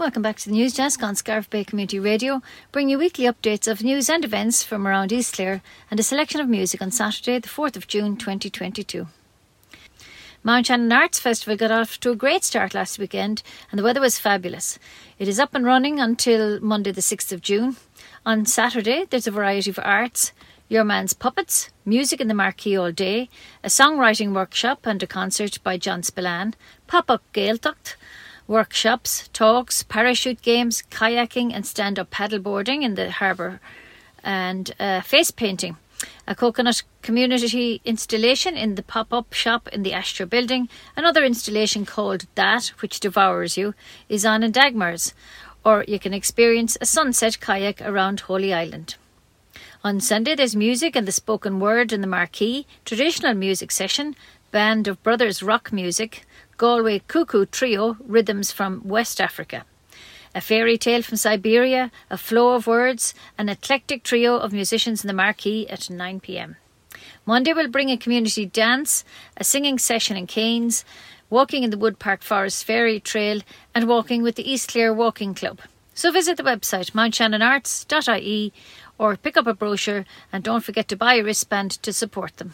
Welcome back to the news desk on Scariff Bay Community Radio, bringing you weekly updates of news and events from around East Clare and a selection of music on Saturday, the 4th of June 2022. Mount Shannon Arts Festival got off to a great start last weekend and the weather was fabulous. It is up and running until Monday, the 6th of June. On Saturday, there's a variety of arts, your Man's Puppets, music in the marquee all day, a songwriting workshop and a concert by John Spillane, pop-up Gaeltacht, workshops, talks, parachute games, kayaking and stand-up paddleboarding in the harbour and uh, face painting. A coconut community installation in the pop up shop in the Astro building. Another installation called That, which devours you, is on in Dagmars. Or you can experience a sunset kayak around Holy Island. On Sunday, there's music and the spoken word in the marquee, traditional music session, band of brothers rock music, Galway Cuckoo Trio, rhythms from West Africa. A fairy tale from Siberia, a flow of words, an eclectic trio of musicians in the marquee at 9 pm. Monday will bring a community dance, a singing session in Canes, walking in the Wood Park Forest Fairy Trail, and walking with the East Clare Walking Club. So visit the website mountshannonarts.ie or pick up a brochure and don't forget to buy a wristband to support them.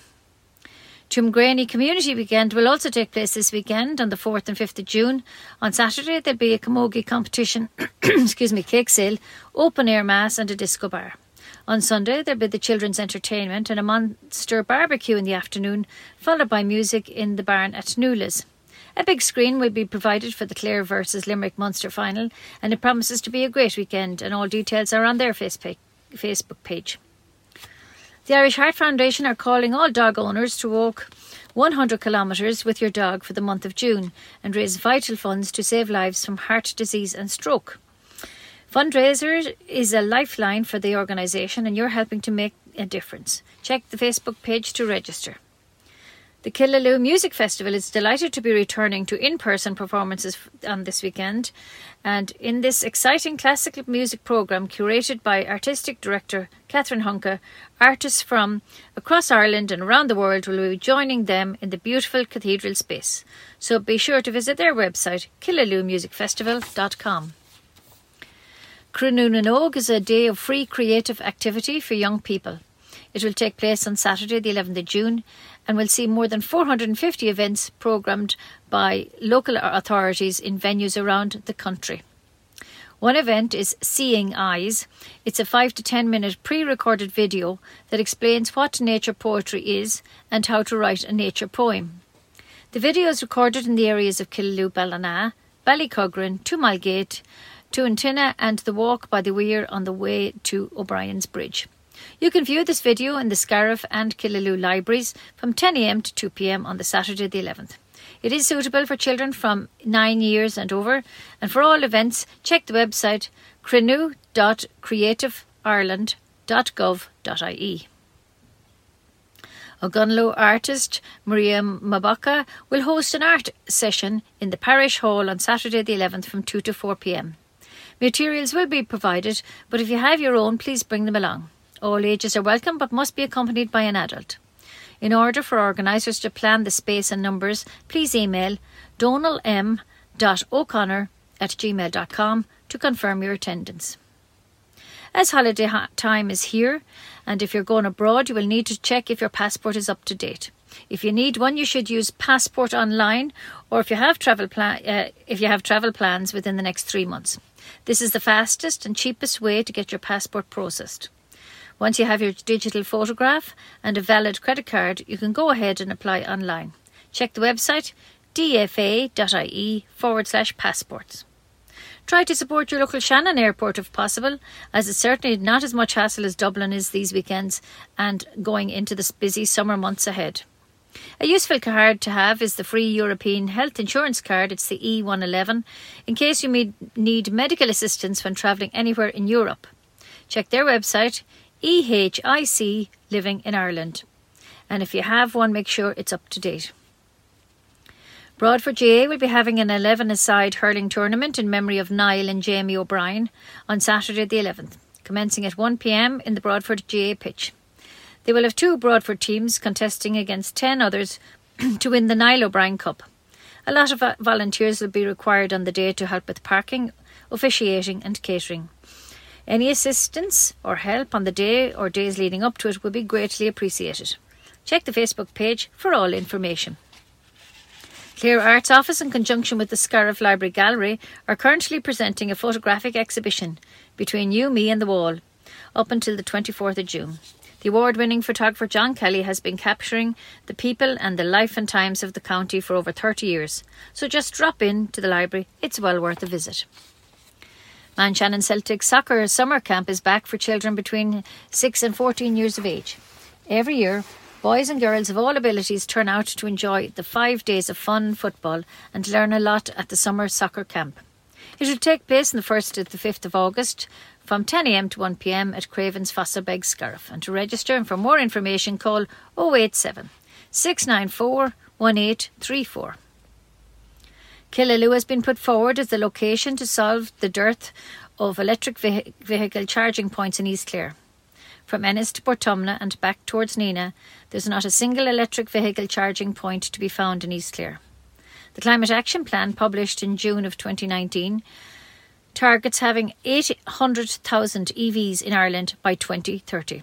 Tuamgraney Community Weekend will also take place this weekend on the 4th and 5th of June. On Saturday, there'll be a camogie competition, excuse me, cake sale, open air mass, and a disco bar. On Sunday, there'll be the children's entertainment and a monster barbecue in the afternoon, followed by music in the barn at Newla's. A big screen will be provided for the Clare versus Limerick Munster final, and it promises to be a great weekend, and all details are on their Facebook page. The Irish Heart Foundation are calling all dog owners to walk 100 kilometres with your dog for the month of June and raise vital funds to save lives from heart disease and stroke. Fundraiser is a lifeline for the organisation and you're helping to make a difference. Check the Facebook page to register. The Killaloe Music Festival is delighted to be returning to in person performances on this weekend. And in this exciting classical music programme curated by artistic director Catherine Hunker, artists from across Ireland and around the world will be joining them in the beautiful cathedral space. So be sure to visit their website, killaloemusicfestival.com. Cruinniú na nÓg is a day of free creative activity for young people. It will take place on Saturday, the 11th of June, and will see more than 450 events programmed by local authorities in venues around the country. One event is Seeing Eyes. It's a 5 to 10 minute pre recorded video that explains what nature poetry is and how to write a nature poem. The video is recorded in the areas of Killaloe, Ballina, Ballycuggeran, Tumalgate, Tountinna, and the walk by the weir on the way to O'Brien's Bridge. You can view this video in the Scariff and Killaloe libraries from 10am to 2pm on the Saturday the 11th. It is suitable for children from 9 years and over, and for all events, check the website crenew.creativeireland.gov.ie. Ogonnelloe artist Maria Mabaka will host an art session in the parish hall on Saturday the 11th from 2 to 4 pm. Materials will be provided, but if you have your own, please bring them along. All ages are welcome but must be accompanied by an adult. In order for organisers to plan the space and numbers, please email donalm.o'connor at gmail.com to confirm your attendance. As holiday time is here, and if you're going abroad, you will need to check if your passport is up to date. If you need one, you should use Passport Online, or if you have travel uh, if you have travel plans within the next three months. This is the fastest and cheapest way to get your passport processed. Once you have your digital photograph and a valid credit card, you can go ahead and apply online. Check the website dfa.ie forward slash passports. Try to support your local Shannon airport if possible, as it's certainly not as much hassle as Dublin is these weekends and going into the busy summer months ahead. A useful card to have is the free European health insurance card. It's the E111 in case you need medical assistance when travelling anywhere in Europe. Check their website EHIC Living in Ireland. And if you have one, make sure it's up to date. Broadford GAA will be having an 11 aside hurling tournament in memory of Niall and Jamie O'Brien on Saturday the 11th, commencing at 1pm in the Broadford GAA pitch. They will have two Broadford teams contesting against 10 others to win the Niall O'Brien Cup. A lot of volunteers will be required on the day to help with parking, officiating, and catering. Any assistance or help on the day or days leading up to it would be greatly appreciated. Check the Facebook page for all information. Clare Arts Office, in conjunction with the Scariff Library Gallery, are currently presenting a photographic exhibition between you, me, and the wall up until the 24th of June. The award winning photographer John Kelly has been capturing the people and the life and times of the county for over 30 years, so just drop in to the library, it's well worth a visit. Mount Shannon Celtic Soccer Summer Camp is back for children between 6 and 14 years of age. Every year, Boys and girls of all abilities turn out to enjoy the five days of fun football and learn a lot at the summer soccer camp. It will take place on the 1st to the 5th of August from 10am to 1pm at Craven's Fosserbeg Scariff. And to register and for more information, call 087 694 1834. Killaloe has been put forward as the location to solve the dearth of electric vehicle charging points in East Clare. From Ennis to Portumna and back towards Nenagh, there's not a single electric vehicle charging point to be found in East Clare. The Climate Action Plan, published in June of 2019, targets having 800,000 EVs in Ireland by 2030.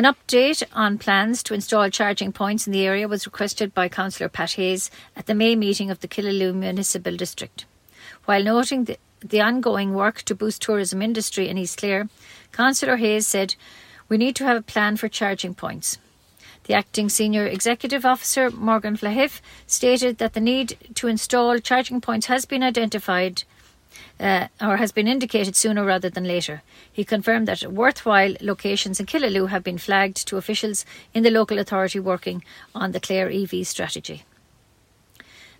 An update on plans to install charging points in the area was requested by Councillor Pat Hayes at the May meeting of the Killaloe Municipal District. While noting the, the ongoing work to boost tourism industry in East Clare, Councillor Hayes said, We need to have a plan for charging points. The acting senior executive officer, Morgan Flahif, stated that the need to install charging points has been identified uh, or has been indicated sooner rather than later. He confirmed that worthwhile locations in Killaloe have been flagged to officials in the local authority working on the Clare EV strategy.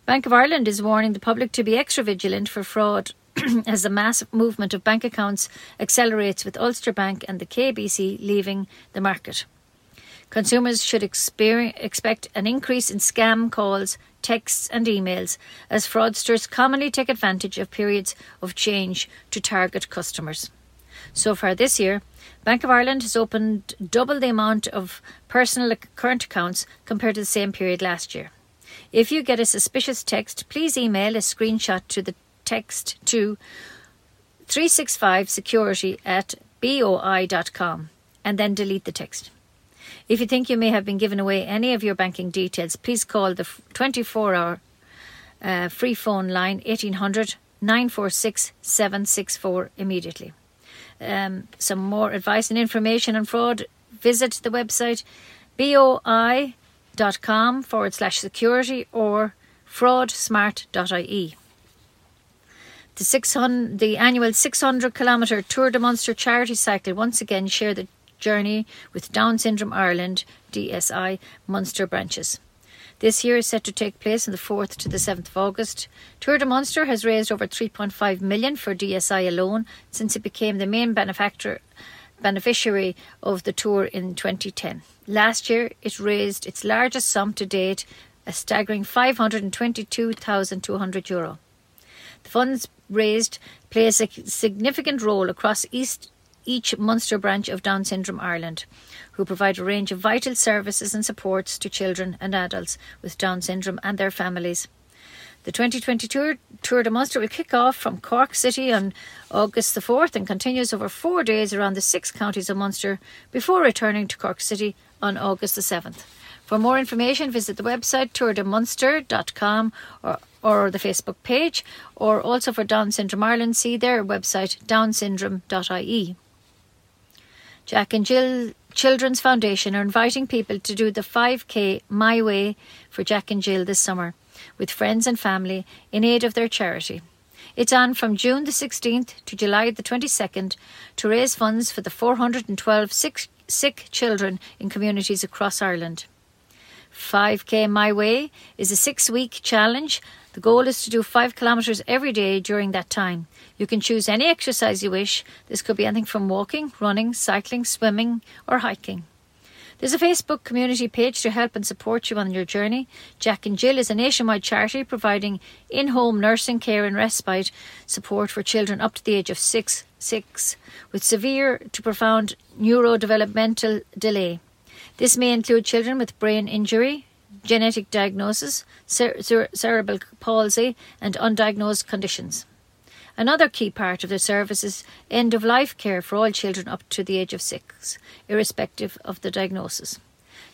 Bank of Ireland is warning the public to be extra vigilant for fraud as the mass movement of bank accounts accelerates with Ulster Bank and the KBC leaving the market. Consumers should expect an increase in scam calls, texts, and emails as fraudsters commonly take advantage of periods of change to target customers. So far this year, Bank of Ireland has opened double the amount of personal current accounts compared to the same period last year. If you get a suspicious text, please email a screenshot to the text to 365security at boi.com and then delete the text. If you think you may have been given away any of your banking details, please call the 24 hour uh, free phone line 1800 946 764 immediately. Um, some more advice and information on fraud, visit the website boi.com forward slash security or fraudsmart.ie. The, 600, the annual 600 kilometre Tour de Munster charity cycle once again share the journey with Down Syndrome Ireland DSI Munster branches. This year is set to take place on the 4th to the 7th of August. Tour de Munster has raised over 3.5 million for DSI alone since it became the main benefactor beneficiary of the tour in 2010. Last year it raised its largest sum to date, a staggering 522,200 euro. The funds raised play a significant role across East each Munster branch of Down Syndrome Ireland, who provide a range of vital services and supports to children and adults with Down syndrome and their families. The 2022 Tour de Munster will kick off from Cork City on August the 4th and continues over four days around the six counties of Munster before returning to Cork City on August the 7th. For more information, visit the website tourdemunster.com or or the Facebook page, or also for Down Syndrome Ireland, see their website downsyndrome.ie. Jack and Jill Children's Foundation are inviting people to do the 5K My Way for Jack and Jill this summer with friends and family in aid of their charity. It's on from June the 16th to July the 22nd to raise funds for the 412 sick, sick children in communities across Ireland. 5K My Way is a six week challenge the goal is to do five kilometres every day during that time. You can choose any exercise you wish. This could be anything from walking, running, cycling, swimming, or hiking. There's a Facebook community page to help and support you on your journey. Jack and Jill is a nationwide charity providing in home nursing care and respite support for children up to the age of six, six with severe to profound neurodevelopmental delay. This may include children with brain injury, genetic diagnosis, cer- cer- cerebral palsy, and undiagnosed conditions. Another key part of the service is end of life care for all children up to the age of six, irrespective of the diagnosis.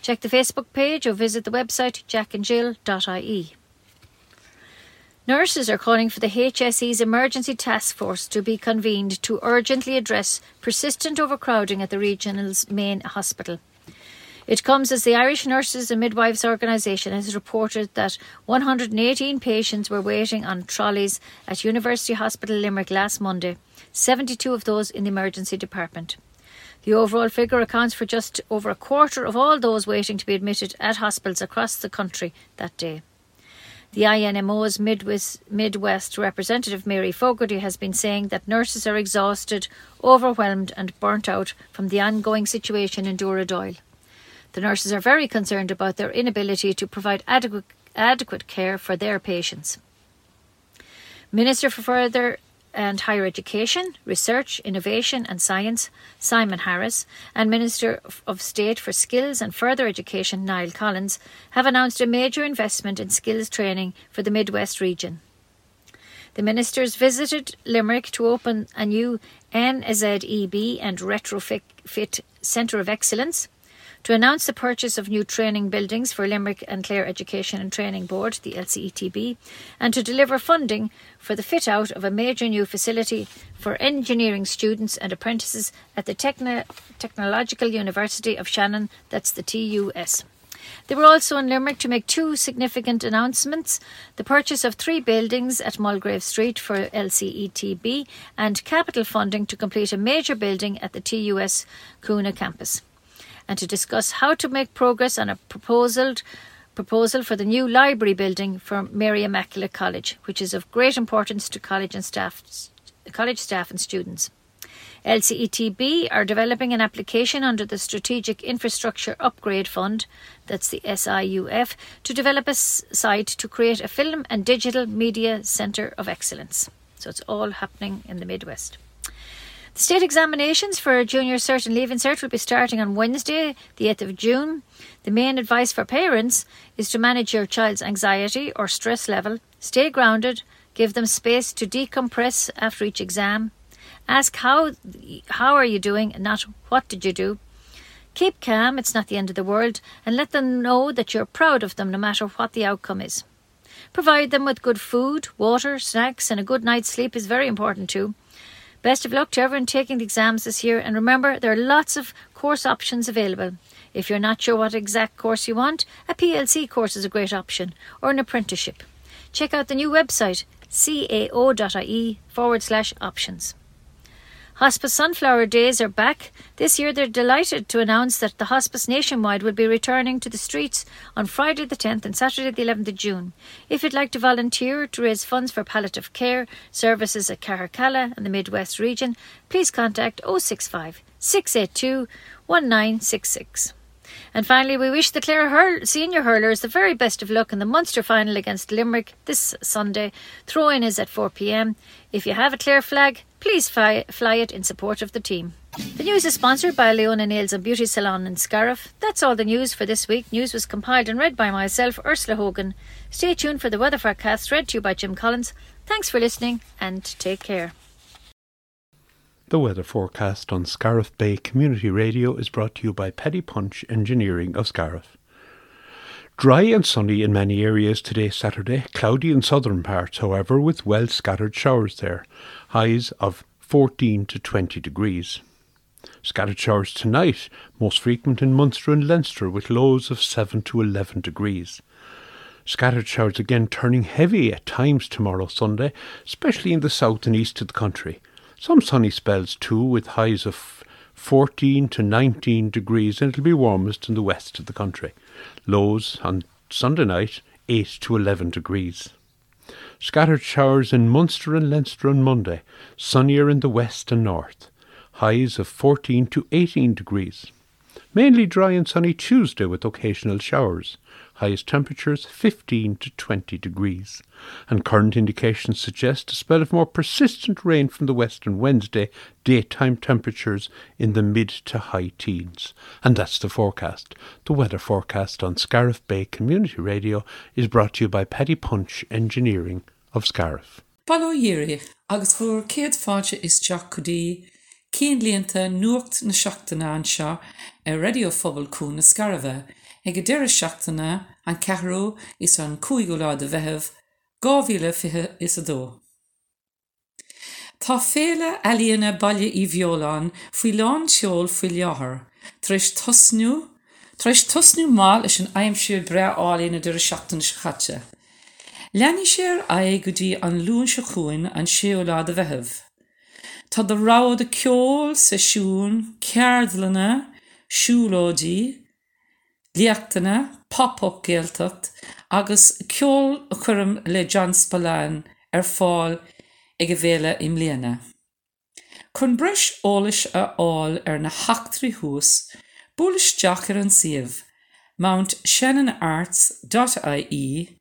Check the Facebook page or visit the website jackandjill.ie. Nurses are calling for the HSE's emergency task force to be convened to urgently address persistent overcrowding at the regional's main hospital. It comes as the Irish Nurses and Midwives Organisation has reported that 118 patients were waiting on trolleys at University Hospital Limerick last Monday, 72 of those in the emergency department. The overall figure accounts for just over a quarter of all those waiting to be admitted at hospitals across the country that day. The INMO's Midwest, Midwest representative Mary Fogarty has been saying that nurses are exhausted, overwhelmed, and burnt out from the ongoing situation in Dooradoyle. The nurses are very concerned about their inability to provide adequate, adequate care for their patients. Minister for Further and Higher Education, Research, Innovation and Science, Simon Harris, and Minister of State for Skills and Further Education, Niall Collins, have announced a major investment in skills training for the Midwest region. The ministers visited Limerick to open a new NZEB and retrofit Centre of Excellence to announce the purchase of new training buildings for Limerick and Clare Education and Training Board, the LCETB, and to deliver funding for the fit out of a major new facility for engineering students and apprentices at the Techno- Technological University of Shannon, that's the TUS. They were also in Limerick to make two significant announcements the purchase of three buildings at Mulgrave Street for LCETB and capital funding to complete a major building at the TUS Coonagh campus and to discuss how to make progress on a proposal proposal for the new library building for Mary Immaculate College, which is of great importance to college and staff, college staff and students. LCETB are developing an application under the Strategic Infrastructure Upgrade Fund, that's the SIUF, to develop a site to create a film and digital media centre of excellence. So it's all happening in the Midwest. The state examinations for Junior Cert and Leaving Cert will be starting on Wednesday, the 8th of June. The main advice for parents is to manage your child's anxiety or stress level, stay grounded, give them space to decompress after each exam. Ask how how are you doing, not what did you do. Keep calm, it's not the end of the world, and let them know that you're proud of them no matter what the outcome is. Provide them with good food, water, snacks, and a good night's sleep is very important too. Best of luck to everyone taking the exams this year, and remember there are lots of course options available. If you're not sure what exact course you want, a PLC course is a great option, or an apprenticeship. Check out the new website cao.ie forward slash options. Hospice Sunflower Days are back. This year they're delighted to announce that the Hospice Nationwide will be returning to the streets on Friday the 10th and Saturday the 11th of June. If you'd like to volunteer to raise funds for palliative care services at Caracalla and the Midwest region, please contact 065 682 1966. And finally, we wish the Clare senior hurlers the very best of luck in the Munster final against Limerick this Sunday. Throw in is at 4 pm. If you have a Clare flag, please fly, fly it in support of the team. The news is sponsored by Leona Nails and Beauty Salon in Scariff. That's all the news for this week. News was compiled and read by myself, Ursula Hogan. Stay tuned for the weather forecast read to you by Jim Collins. Thanks for listening and take care. The weather forecast on Scariff Bay Community Radio is brought to you by Paddy Punch Engineering of Scariff. Dry and sunny in many areas today, Saturday. Cloudy in southern parts, however, with well scattered showers there. Highs of 14 to 20 degrees. Scattered showers tonight, most frequent in Munster and Leinster, with lows of 7 to 11 degrees. Scattered showers again turning heavy at times tomorrow, Sunday, especially in the south and east of the country. Some sunny spells too, with highs of 14 to 19 degrees, and it'll be warmest in the west of the country. Lows on Sunday night, 8 to 11 degrees. Scattered showers in Munster and Leinster on Monday, sunnier in the west and north. Highs of 14 to 18 degrees. Mainly dry and sunny Tuesday with occasional showers. Highest temperatures 15 to 20 degrees. And current indications suggest a spell of more persistent rain from the west on Wednesday, daytime temperatures in the mid to high teens. And that's the forecast. The weather forecast on Scariff Bay Community Radio is brought to you by Paddy Punch Engineering of Scariff. Ballóhéiri agus bhfuair céad fáte is teach chudí cían líonanta nuacht na seachtainna an seo ar radiofobal na scarabh ag go deire seachtainna an cehrú is an cuaigúlá de bheitheh gáhíle fithe is a dó. Tá féle elíonna bailile í bheolán faoi lán seol faoi leathair, Tréis tosnú, Tréis tosnú má leis an aimimsú bre álína de seachtain se chatte. Leanní sér a go dtí an lún se chuin an séolá a bheitheh. Tá de rád a ceol sa siún, ceardlanna, siúlódí, liaachtainna, papop géaltacht agus ceol a chum le John Spallán ar fáil ag go bhéle im léana. Chn breis ólais a áil ar na heachtrií hús, búlaisteach ar an siomh, Mount Shannon Arts.ie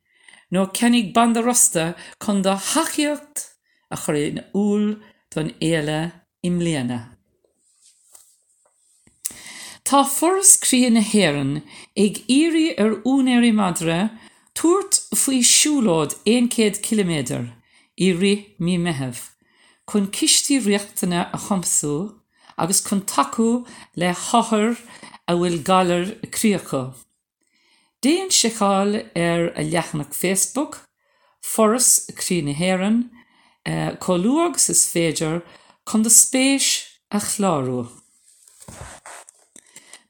nó cennig banda rosta chun do haíocht a chuir úl don éile im léana. Tá foras crí na haan ag iri ar únéirí madre, tuairt faoi siúláid 100 km i ri mí meheh, chun cistí riachtainna a chamsú agus chun taú le thothair a bhfuil galarríocha. Déon seáil ar a leachnach Facebook, Forras chrí nahéan, eh, choúag sa sféidir chun de spéis a chlárú.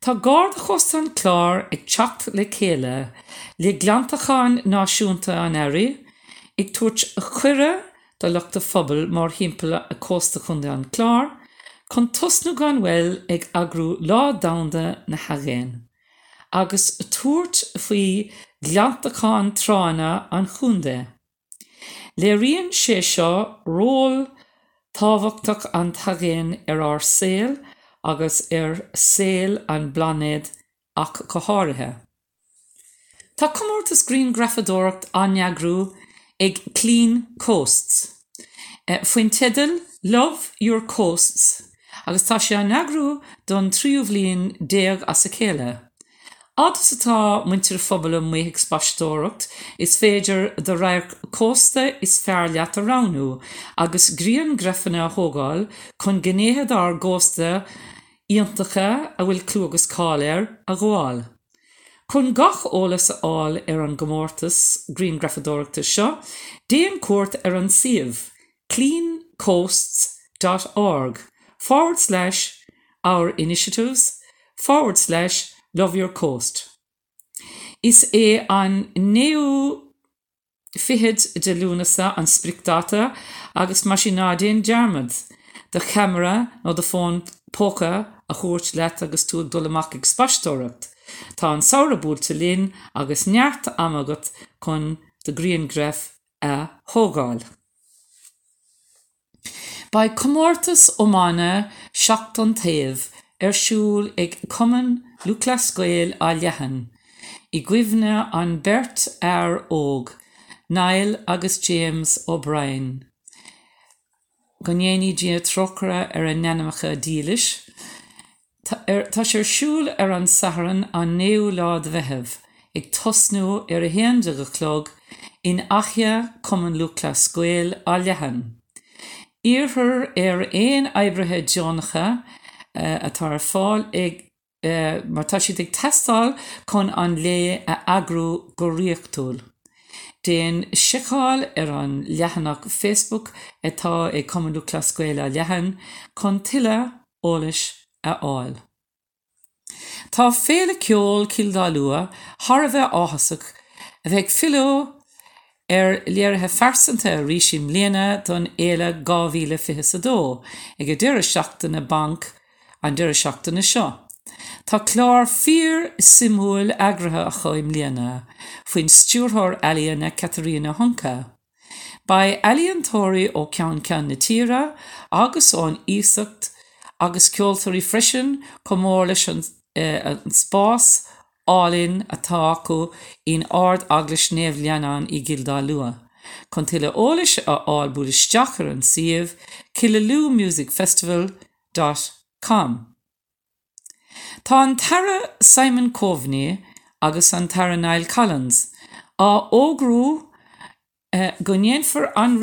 Tá gád chostan chlár ag techt le chéile le glantaáin náisiúnta an airí, ag tuairt a chuire do leachta fphobal mar himmpela a cósta chunde an chlár, chun tosnú gan bhfuil ag agrú lá damda na hagéin. agus tuairt faoi gleantaáin trána an chunde. Le rion sé seo ról táhachtach an tagéin ar ár sél agus ar sél an blanéad ach go háirithe. Tá cummórtas Green Grafadóracht anneagrú ag Clean Coasts. Uh, Fuoin tidal Love Your Coasts agus tá sé an neagrú don tríomhlíonn déag as sa céile. Átas atá muintir fphobal muhiigh spastóracht is féidir de rair cósta is fear leat aránú, agus gríon grefanna a thógáil chun gnéad ar ggósta íontacha a bhfuil clúgus cáir a gháil. Chn gach ólas áil ar an gomórtas Green Grafadorachta seo, déan cuat ar an siomh cleancoasts.org forward slash our initiatives forward slash Love Your Coast. Is é an néú fihead de lúnasa an spricdata agus masinádéon dearmad, de camera nó de fón póca a chuirt leit agus tú dolamach ag spastóracht. Tá an saorabúte lín agus neart amagat chun de Green Gref a thógáil. Ba commórtas ómána seachtan taobh arsúl ag cuman lulascuil a lehan, i gcuimhne an Bert ar óg, Neil agus James O'Brien. Gonéanaí dí trochara ar an nenamacha dílis, Tá sé siúil ar an saharan an néú lád bhehebh ag tosnú ar a héande go chlog in achia cuman lulas scuil a lehan. Íorthir ar éon ebrethe Johncha uh, atá ar fáil ag uh, mar tá si ag testáil chun an lé a agrú go riochtúil. Déan siáil ar an lehanach Facebook atá ag comú clascuile a lehan chun tiile ólais a áil. Tá féle ceol cildá lua Har bheith áhasach a bheith fiú ar léirithe fersanta a ríisiim léana don éile gáhíle fi a dó, ag go dúire seachta na bank an deire seachtainna seo. Tá chlár fír simúil agrathe a choim líana faoin stúrthir Elíonna Catarina Honca. Ba Elíontóirí ó cean cean na tíra agus ón ísacht agus ceoltarí freisin go mór leis an, uh, an spás álinn atá acu on ard aglas snéamh leanán i gildá lua. chun tuile ólais a áil buisteachar an siomh killaloomusicfestival.com. Tá an tara Simon Coveney agus an tara Nile Collins á ógrú uh, gonéanfar an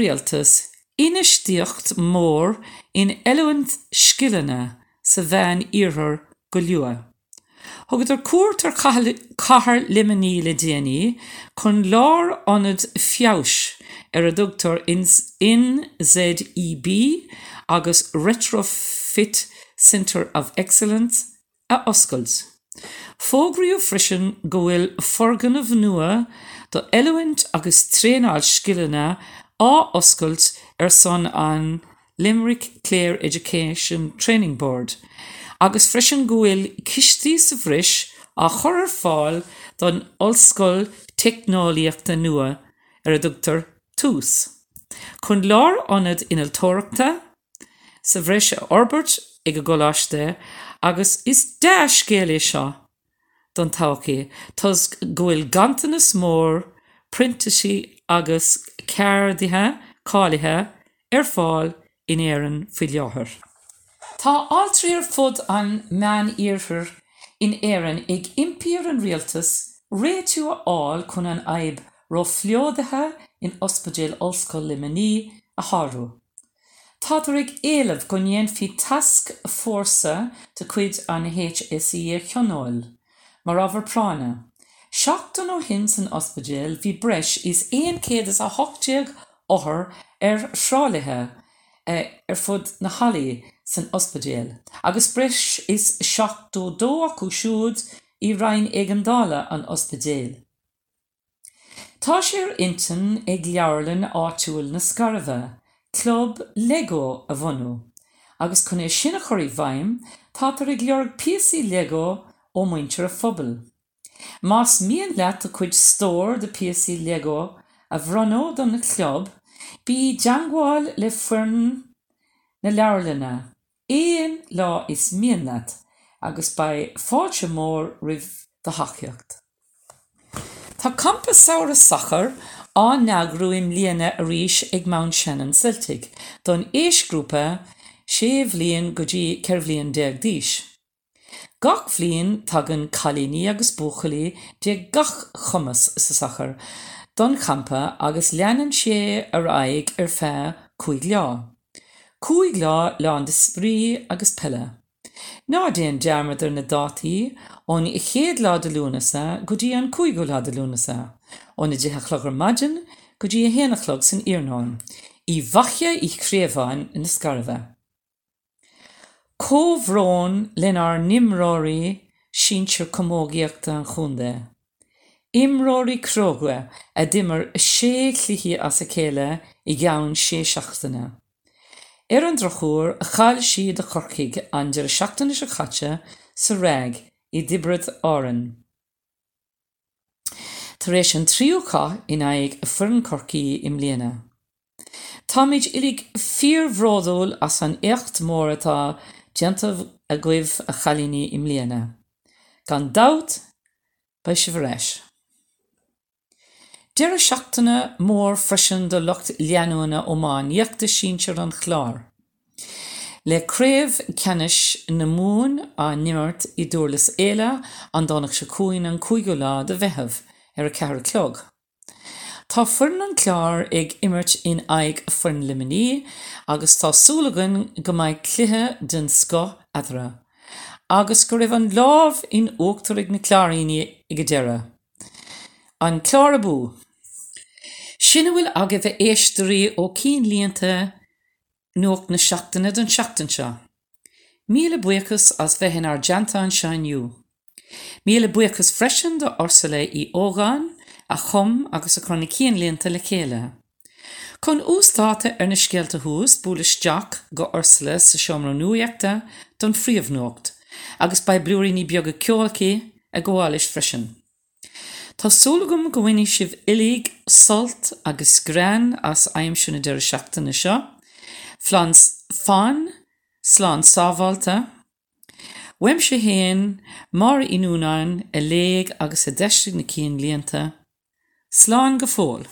rialtas inistíocht mór in element skillne sa bhein ihir go luúa. Thgad ar cuatar cahar liminí le déanaí chun lár anad fios ar a dúgtar NZEB agus Retrofit Center of Excellence a oscailt. Fógraíú frisin go bhfuil forganmh nua do element agus tréáil skillne á oscailt ar son an Limerick Clare Education Training Board, agus freisin gohfuil cistí sa bhris a chorar fáil don olscoil technoliaachta nua ar a dútar tús. Chn lár anad inaltóireachta sa bhris a orbert ag go goláiste agus is de scéala seo don táchaí Tás gohfuil gantanas mór, printaí agus ceirdathe cálathe ar fáil in éan fi leothair. Tá altríar fud an mean íorthir in éan ag impíar an rialtas réú áil chun an aib ro fleodathe in ospedéil olscoil liminí a Harú. Táidir ag éileh go néon fi task fórsa de chuid an HSí cheáil, mar ábhar práne. Seachtain ó hin san ospedéil hí breis is éon céad a hoteag óthir ar srálathe eh, ar fud na chalíí san ospedéal. Agus bris is seachtó dó acu siúd i rain éigendála an ospedéal. Tá sér intan ag leabharlann áitiúil na scarveh, club Lego a bhhanú, agus chun é sinna choirí bhaim tátar ag leorg PC Lego ó muintear a fphobal. Más míon leat a chuid stór de PC Lego a bhranó don na club, bí deangáil le fuan na leabharlanna Éon lá is mianad agus ba fáilte mór rih de haceocht. Tá campa saoire sachar á neagrúim líana a ríis ag Mount Shannon Celtic don éisgrúpa séh líon go dtí ceirhlíonn deag díis. Gach bblion tugan chalíní agus buchalí de gach chumas sa sachar, don champa agus leanan sé ar aig ar fé chuig leá. Cúig lá leán de sprí agus pelle. Ná déon dearmadidir na dátaí ón i chéad lá de lúnasa go dtí an cuaigú lá de lúnasa, óna ddíthe chlogur maidin go dtí a héananachlog san Iarnáin, í bhache i chréomháin in na scarveh. Cóhrán lenar nimráí síir commógiaachta an chunde. Imráí crogue a dimmer sé chluhí as sa céile i gceann sé seachtainna. Ar an drochúr a chail siad a chorcaig an dear seachtainna se chatte sa réig i dibrad áan. Tar éis an tríúcha in aig a furin corcaí im léana. Táid ilig fíorhródúil as an écht mór atá gentamh a gcuibh a chalíní im léana. Gan dat bei se bhreis. Deir seachtainna mór freisin do lucht leanúna ómáin dheachta sísear an chláir. Leréomh cenis na mún a nimmart i dúlas éile an dánach se cuain an chuigú lá de bheitheh ar a ceir clog. Tá fun an chláir ag imirt in aig fun liminí agus tásúlagan go mbeid cluthe den sco adra. agus go raibh an lámh in óachtar ag na chláíine i go deire. An chlárabú Sinna bhfuil aga bheith éisteí ó cín líanta nuach na seachtainna don seachtain seo. Míle buchas as bheithin ar deantáin seinniu. Míle buchas freisin do orsala í ógáin a chum agus a chuna cían líanta le chéile. Chn ústáte ar na scéalta hús búlaisteach go orsala sa seomra nuíachta don phríomhnócht, agus ba breúí ní beag a ceolcaí a gháis freisin. Tásúlagum gohhaine sibh ilíigh salt agus grán as aim sinna deir seachtainna seo, Flans fan, slán sávalta, Weim se héan mar inúnain a léig agus a deistigh na cíon líanta, sláán go fól.